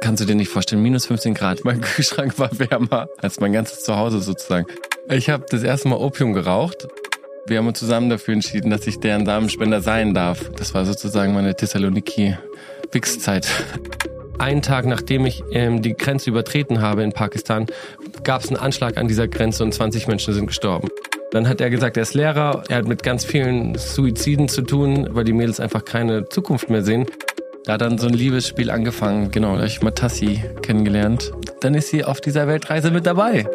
Kannst du dir nicht vorstellen, minus 15 Grad. Mein Kühlschrank war wärmer als mein ganzes Zuhause sozusagen. Ich habe das erste Mal Opium geraucht. Wir haben uns zusammen dafür entschieden, dass ich deren Samenspender sein darf. Das war sozusagen meine Thessaloniki-Wix-Zeit. Einen Tag nachdem ich ähm, die Grenze übertreten habe in Pakistan, gab es einen Anschlag an dieser Grenze und 20 Menschen sind gestorben. Dann hat er gesagt, er ist Lehrer, er hat mit ganz vielen Suiziden zu tun, weil die Mädels einfach keine Zukunft mehr sehen. Da hat dann so ein Liebesspiel angefangen, genau, da habe ich Matassi kennengelernt. Dann ist sie auf dieser Weltreise mit dabei.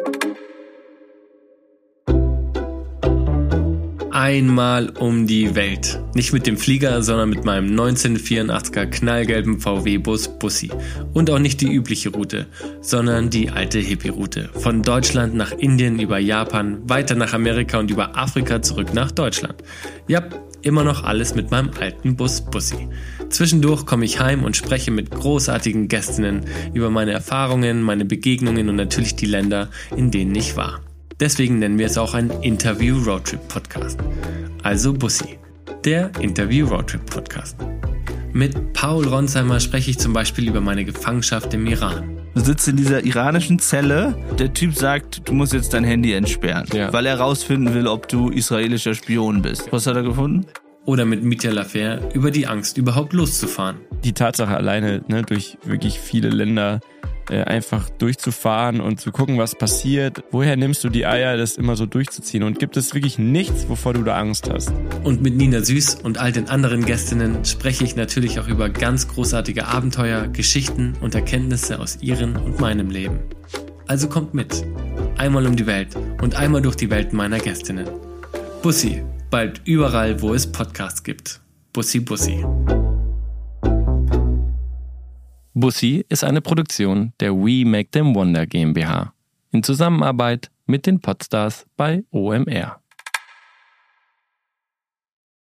Einmal um die Welt. Nicht mit dem Flieger, sondern mit meinem 1984er knallgelben VW-Bus Bussi. Und auch nicht die übliche Route, sondern die alte Hippie-Route. Von Deutschland nach Indien über Japan, weiter nach Amerika und über Afrika zurück nach Deutschland. Ja, immer noch alles mit meinem alten Bus Bussi. Zwischendurch komme ich heim und spreche mit großartigen Gästinnen über meine Erfahrungen, meine Begegnungen und natürlich die Länder, in denen ich war. Deswegen nennen wir es auch ein Interview Roadtrip Podcast. Also Bussi, der Interview Roadtrip Podcast. Mit Paul Ronsheimer spreche ich zum Beispiel über meine Gefangenschaft im Iran. Du sitzt in dieser iranischen Zelle. Der Typ sagt, du musst jetzt dein Handy entsperren, Ja. weil er rausfinden will, ob du israelischer Spion bist. Was hat er gefunden? Oder mit Mitya Lafer über die Angst, überhaupt loszufahren. die Tatsache alleine, ne, durch wirklich viele Länder einfach durchzufahren und zu gucken, was passiert. Woher nimmst du die Eier, das immer so durchzuziehen? Und gibt es wirklich nichts, wovor du da Angst hast? Und mit Nina Süß und all den anderen Gästinnen spreche ich natürlich auch über ganz großartige Abenteuer, Geschichten und Erkenntnisse aus ihrem und meinem Leben. Also kommt mit. Einmal um die Welt und einmal durch die Welt meiner Gästinnen. Bussi, bald überall, wo es Podcasts gibt. Bussi, Bussi. Bussi ist eine Produktion der We Make Them Wonder GmbH in Zusammenarbeit mit den Podstars bei OMR.